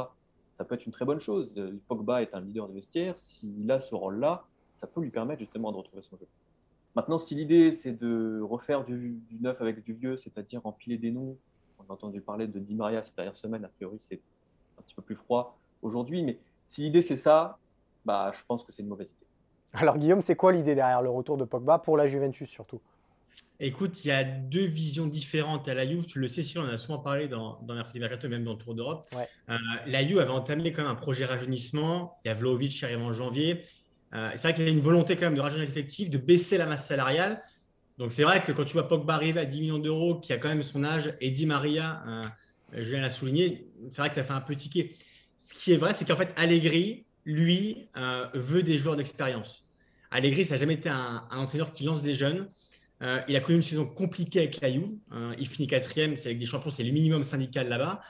ça peut être une très bonne chose. Euh, Pogba est un leader de vestiaire. S'il a ce rôle-là, ça peut lui permettre justement de retrouver son jeu. Maintenant, si l'idée, c'est de refaire du, neuf avec du vieux, c'est-à-dire empiler des noms, on a entendu parler de Di Maria cette dernière semaine, a priori, c'est un petit peu plus froid aujourd'hui, mais si l'idée, c'est ça, bah, je pense que c'est une mauvaise idée. Alors Guillaume, c'est quoi l'idée derrière le retour de Pogba pour la Juventus surtout? Écoute, il y a deux visions différentes à la Juve. Tu le sais, si on en a souvent parlé dans, dans Mercredi Mercato, même dans le Tour d'Europe. Euh, la Juve avait entamé quand même un projet rajeunissement. Il y a Vlaovic qui arrive en janvier. Euh, c'est vrai qu'il y a une volonté quand même de rajeunir l'effectif, de baisser la masse salariale. Donc c'est vrai que quand tu vois Pogba arriver à 10 millions d'euros, qui a quand même son âge, et Di Maria, euh, de la souligner, c'est vrai que ça fait un peu tiquer. Ce qui est vrai, c'est qu'en fait, Allegri, lui, veut des joueurs d'expérience. Allegri, ça n'a jamais été un, un entraîneur qui lance des jeunes. Euh, il a connu une saison compliquée avec la Juve. Hein. il finit quatrième, c'est avec des champions, c'est le minimum syndical là-bas.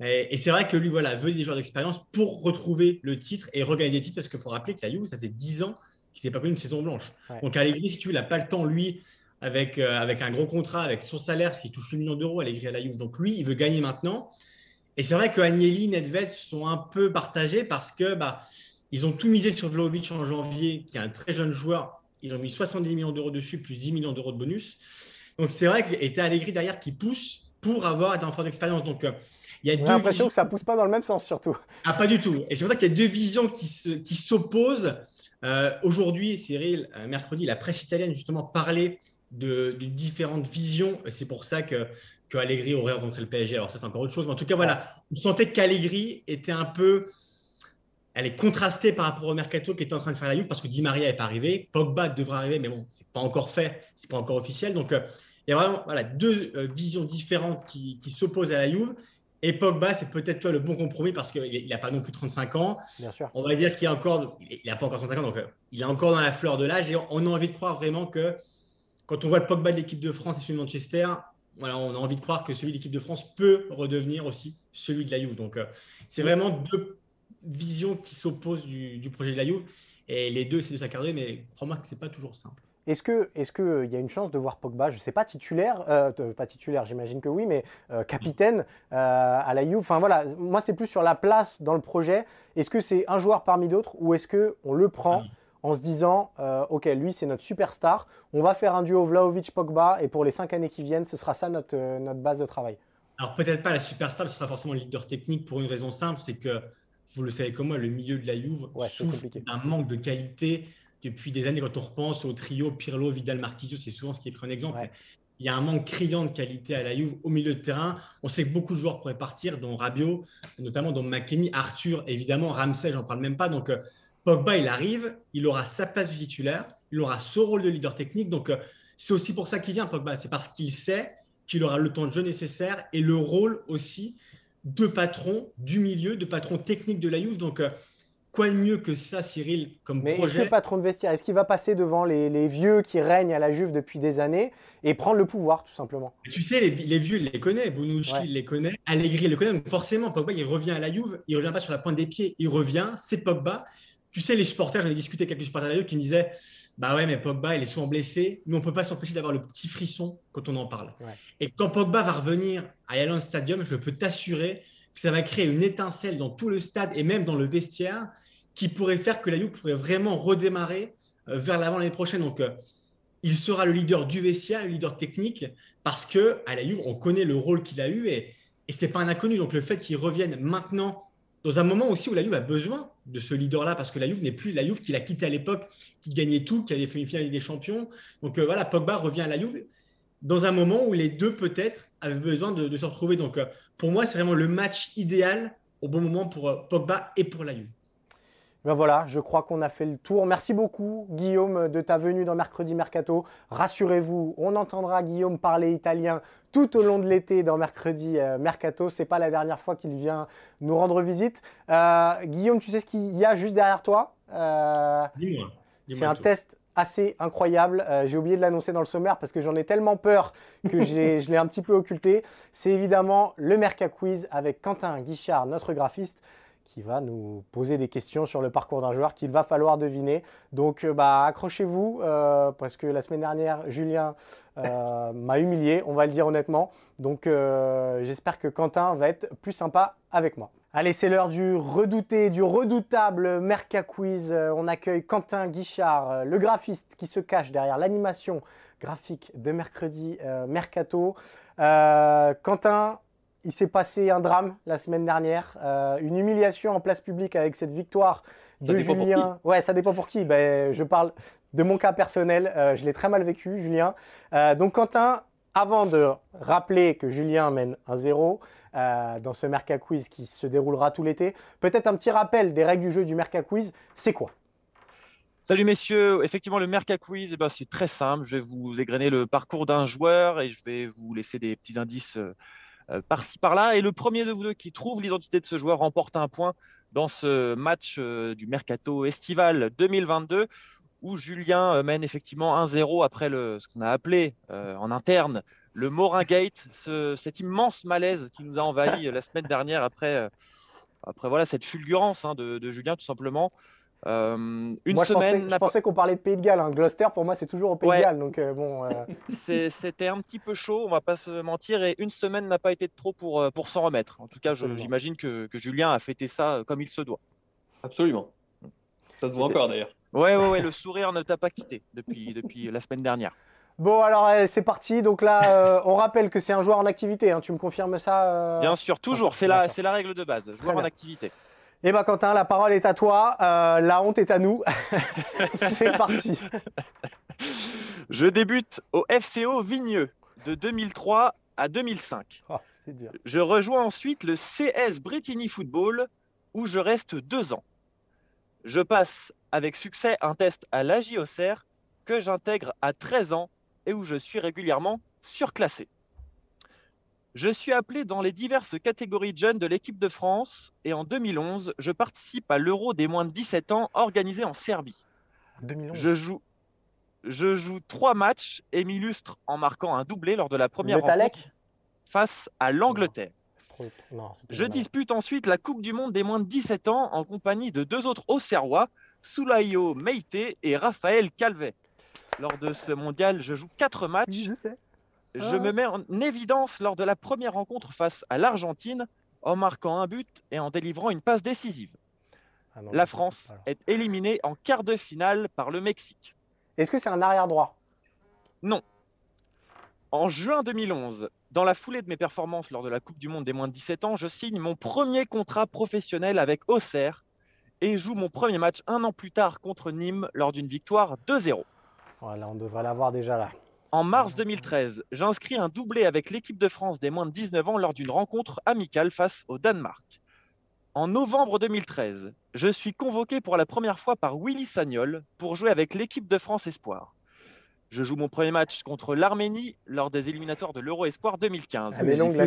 Et, c'est vrai que lui, voilà, veut des joueurs d'expérience pour retrouver le titre et regagner des titres, parce qu'il faut rappeler que la Juve, ça fait 10 ans qu'il s'est pas connu une saison blanche. Donc Allegri, si tu veux, il n'a pas le temps, lui, avec, euh, avec un gros contrat, avec son salaire, ce qui touche le million d'euros, Allegri à la Juve. Donc lui, il veut gagner maintenant. Et c'est vrai que Agnelli, Nedved sont un peu partagés parce que bah, ils ont tout misé sur Vlaovic en janvier, qui est un très jeune joueur ils ont mis 70 millions d'euros dessus, plus 10 millions d'euros de bonus. Donc, c'est vrai qu'il était Allegri derrière qui pousse pour avoir un enfant d'expérience. Donc, euh, il y a l'impression que ça pousse pas dans le même sens, surtout. Ah, pas du tout. Et c'est pour ça qu'il y a deux visions qui s'opposent. Euh, Aujourd'hui, Cyril, euh, mercredi, la presse italienne, justement, parlait de, différentes visions. C'est pour ça que, que Allegri aurait rencontré le PSG. Alors, ça, c'est encore autre chose. Mais en tout cas, voilà, on sentait qu'Allegri était un peu elle est contrastée par rapport au mercato qui était en train de faire la Juve parce que Di Maria n'est pas arrivé, Pogba devrait arriver, mais bon, c'est pas encore fait, c'est pas encore officiel. Donc euh, il y a vraiment voilà, deux euh, visions différentes qui, s'opposent à la Juve. Et Pogba, c'est peut-être toi le bon compromis parce qu'il n'a pas non plus 35 ans. Bien sûr. On va dire qu'il a encore, il n'a pas encore 35 ans, donc euh, il est encore dans la fleur de l'âge. Et on a envie de croire vraiment que quand on voit le Pogba de l'équipe de France et celui de Manchester, voilà, on a envie de croire que celui de l'équipe de France peut redevenir aussi celui de la Juve. Donc c'est vraiment deux visions qui s'opposent du, projet de la Juve. Et les deux, c'est de s'accorder, mais crois-moi que ce n'est pas toujours simple. Est-ce qu'il est que euh, y a une chance de voir Pogba, je ne sais pas, titulaire, euh, pas titulaire, j'imagine que oui, mais euh, capitaine à la Juve Enfin voilà, moi c'est plus sur la place dans le projet. Est-ce que c'est un joueur parmi d'autres ou est-ce qu'on le prend en se disant, ok, lui c'est notre superstar, on va faire un duo Vlaovic-Pogba et pour les cinq années qui viennent, ce sera ça notre, notre base de travail? Alors peut-être pas la superstar, ce sera forcément le leader technique pour une raison simple, c'est que vous le savez comme moi, le milieu de la Juve souffre d'un manque de qualité depuis des années. Quand on repense au trio Pirlo, Vidal, Marquinhos, c'est souvent ce qui est pris en exemple. Il y a un manque criant de qualité à la Juve au milieu de terrain. On sait que beaucoup de joueurs pourraient partir, dont Rabiot, notamment dont McKenny, Arthur, évidemment, Ramsey, j'en parle même pas. Donc, euh, Pogba, il arrive, il aura sa place de titulaire, il aura son rôle de leader technique. Donc, euh, c'est aussi pour ça qu'il vient, Pogba. C'est parce qu'il sait qu'il aura le temps de jeu nécessaire et le rôle aussi de patrons du milieu, de patrons techniques de la Juve. Donc, euh, quoi de mieux que ça, Cyril, comme Mais projet est-ce que le patron de vestiaire, est-ce qu'il va passer devant les, vieux qui règnent à la Juve depuis des années et prendre le pouvoir, tout simplement? Tu sais, les, vieux, il les connaît. Bonucci, il les connaît. Allegri, il les connaît. Donc forcément, Pogba, il revient à la Juve. Il revient pas sur la pointe des pieds. Il revient, c'est Pogba. Tu sais, les supporters, j'en ai discuté avec quelques supporters de la Juve qui me disaient Bah ouais, mais Pogba, il est souvent blessé. Mais on ne peut pas s'empêcher d'avoir le petit frisson quand on en parle. Et quand Pogba va revenir à Allianz Stadium, je peux t'assurer ça va créer une étincelle dans tout le stade et même dans le vestiaire qui pourrait faire que la Juve pourrait vraiment redémarrer euh, vers l'avant l'année prochaine. Donc, euh, il sera le leader du vestiaire, le leader technique, parce que à la Juve, on connaît le rôle qu'il a eu et, et ce n'est pas un inconnu. Donc, le fait qu'il revienne maintenant, dans un moment aussi où la Juve a besoin de ce leader-là, parce que la Juve n'est plus la Juve qu'il a quitté à l'époque, qui gagnait tout, qui avait fait une finale des champions. Donc, voilà, Pogba revient à la Juve dans un moment où les deux, peut-être, avaient besoin de, de se retrouver. Donc, pour moi, c'est vraiment le match idéal au bon moment pour Pogba et pour la Juve. Ben voilà, je crois qu'on a fait le tour. Merci beaucoup, Guillaume, de ta venue dans Mercredi Mercato. Rassurez-vous, on entendra Guillaume parler italien tout au long de l'été dans Mercredi euh, Mercato. Ce n'est pas la dernière fois qu'il vient nous rendre visite. Euh, Guillaume, tu sais ce qu'il y a juste derrière toi? Euh, Dis-moi. c'est un test assez incroyable. J'ai oublié de l'annoncer dans le sommaire parce que j'en ai tellement peur que je l'ai un petit peu occulté. C'est évidemment le Merca Quiz avec Quentin Guichard, notre graphiste qui va nous poser des questions sur le parcours d'un joueur qu'il va falloir deviner. Donc euh, bah, accrochez-vous, euh, parce que la semaine dernière, Julien euh, m'a humilié, on va le dire honnêtement. Donc j'espère que Quentin va être plus sympa avec moi. Allez, c'est l'heure du redouté, du redoutable Merca Quiz. on accueille Quentin Guichard, le graphiste qui se cache derrière l'animation graphique de mercredi Mercato. Quentin, il s'est passé un drame la semaine dernière, euh, une humiliation en place publique avec cette victoire de Julien. Ouais, ça dépend pour qui. Ben, je parle de mon cas personnel, euh, je l'ai très mal vécu, Julien. Euh, donc Quentin, avant de rappeler que Julien mène 1-0 dans ce Merca Quiz qui se déroulera tout l'été, peut-être un petit rappel des règles du jeu du Merca Quiz, c'est quoi? Salut messieurs, effectivement le Merca Quiz, eh ben, c'est très simple, je vais vous égrener le parcours d'un joueur et je vais vous laisser des petits indices par-ci par-là. Et le premier de vous deux qui trouve l'identité de ce joueur remporte un point dans ce match euh, du Mercato estival 2022 où Julien euh, mène effectivement 1-0 après le, ce qu'on a appelé en interne le Morin Gate, cet immense malaise qui nous a envahi la semaine dernière après, après voilà, cette fulgurance hein, de, Julien tout simplement. Euh, une moi, semaine. Je pensais, qu'on parlait de Pays de Galles. Hein. Gloucester, pour moi, c'est toujours au Pays de Galles. Donc, euh, bon, euh. C'était un petit peu chaud, on va pas se mentir. Et une semaine n'a pas été de trop pour, pour s'en remettre. En tout cas, j'imagine que, que, Julien a fêté ça comme il se doit. Absolument. Ça se voit encore d'ailleurs. Ouais, ouais, ouais, le sourire ne t'a pas quitté depuis, depuis la semaine dernière. Bon, alors c'est parti. Donc là, on rappelle que c'est un joueur en activité. Hein. Tu me confirmes ça Bien sûr, toujours. C'est la, la règle de base. Joueur en activité. Eh bien, Quentin, la parole est à toi. Euh, la honte est à nous. C'est parti. Je débute au FCO Vigneux de 2003 à 2005. Je rejoins ensuite le CS Brittany Football où je reste deux ans. Je passe avec succès un test à l'AJOCR que j'intègre à 13 ans et où je suis régulièrement surclassé. Je suis appelé dans les diverses catégories de jeunes de l'équipe de France et en 2011, je participe à l'Euro des moins de 17 ans organisé en Serbie. 2011. Je joue, je joue trois matchs et m'illustre en marquant un doublé lors de la première rencontre face à l'Angleterre. Je dispute ensuite la Coupe du Monde des moins de 17 ans en compagnie de deux autres Auxerrois, Soulayo Meite et Raphaël Calvet. Lors de ce mondial, je joue quatre matchs. je sais. Je me mets en évidence lors de la première rencontre face à l'Argentine en marquant un but et en délivrant une passe décisive. Ah la France est éliminée en quart de finale par le Mexique. Est-ce que c'est un arrière droit? Non. En juin 2011, dans la foulée de mes performances lors de la Coupe du Monde des moins de 17 ans, je signe mon premier contrat professionnel avec Auxerre et joue mon premier match un an plus tard contre Nîmes lors d'une victoire 2-0. Voilà, on devrait l'avoir déjà là. En mars 2013, j'inscris un doublé avec l'équipe de France des moins de 19 ans lors d'une rencontre amicale face au Danemark. En novembre 2013, je suis convoqué pour la première fois par Willy Sagnol pour jouer avec l'équipe de France Espoir. Je joue mon premier match contre l'Arménie lors des éliminatoires de l'Euro Espoir 2015. Elle est longue la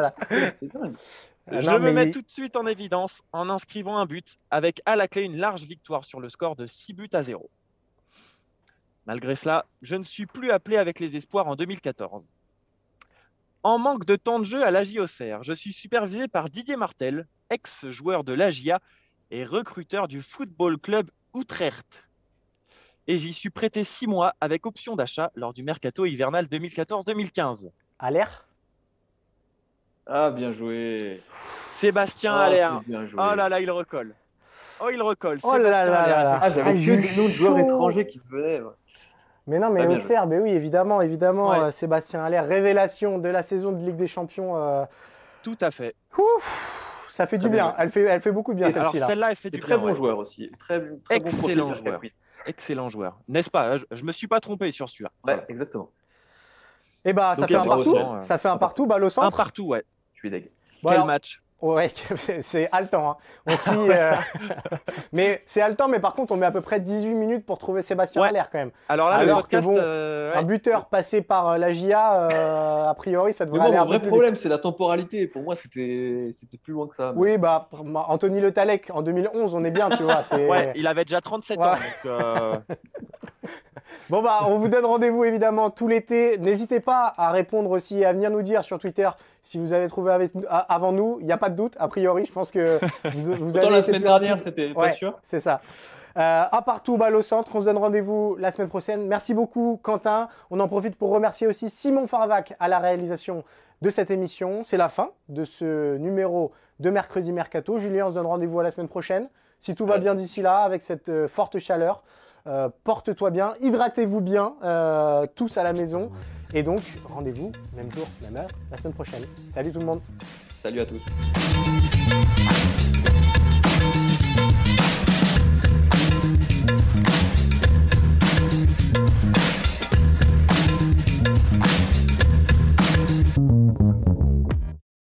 là. je me mets tout de suite en évidence en inscrivant un but avec à la clé une large victoire sur le score de 6 buts à 0. Malgré cela, je ne suis plus appelé avec les espoirs en 2014. En manque de temps de jeu à l'AGI je suis supervisé par Didier Martel, ex-joueur de l'AGIA et recruteur du Football Club Utrecht. Et j'y suis prêté six mois avec option d'achat lors du mercato hivernal 2014-2015. l'air Ah, bien joué. Sébastien oh, Allaire. Oh là là, il recolle. Oh, il recolle. Oh là là là là. Ah, j'avais ah, que des noms de joueurs étrangers qui venaient. Mais non, mais au Serbe, oui, évidemment, évidemment, euh, Sébastien Aller, révélation de la saison de Ligue des Champions. Euh, Tout à fait. ça fait du bien. Elle fait, elle fait beaucoup de bien celle-ci. Celle-là, elle fait du très bon joueur aussi. Très, Excellent joueur. Excellent joueur. N'est-ce pas? Je, ne me suis pas trompé sur celui-là. Ouais, exactement. Et eh bah, ça fait, un partout. Ça fait un partout. Balle au centre. Un partout, ouais. Je suis deg. Quel match Ouais, c'est haletant. Hein. On suit, euh, mais c'est haletant, mais par contre, on met à peu près 18 minutes pour trouver Sébastien ouais. Allaire quand même. Alors là, Alors le podcast, euh, un buteur passé par euh, la GIA, a priori, ça devrait aller un vrai problème, c'est la temporalité. Pour moi, c'était plus loin que ça. Oui, bah, Anthony Le Talec, en 2011, on est bien, tu vois. Ouais, il avait déjà 37 ans. Donc, Bon, bah, on vous donne rendez-vous évidemment tout l'été. N'hésitez pas à répondre aussi, à venir nous dire sur Twitter si vous avez trouvé avant nous. Il n'y a pas de doute, a priori. Je pense que vous, vous avez. la semaine dernière, c'était pas sûr. C'est ça. Euh, à partout, balle au centre. On se donne rendez-vous la semaine prochaine. Merci beaucoup, Quentin. On en profite pour remercier aussi Simon Farvac à la réalisation de cette émission. C'est la fin de ce numéro de Mercredi Mercato. Julien, on se donne rendez-vous à la semaine prochaine. Si tout va bien d'ici là, avec cette euh, forte chaleur. Euh, porte-toi bien, hydratez-vous bien, euh, tous à la maison. Et donc, rendez-vous, même jour, même heure, la semaine prochaine. Salut tout le monde. Salut à tous.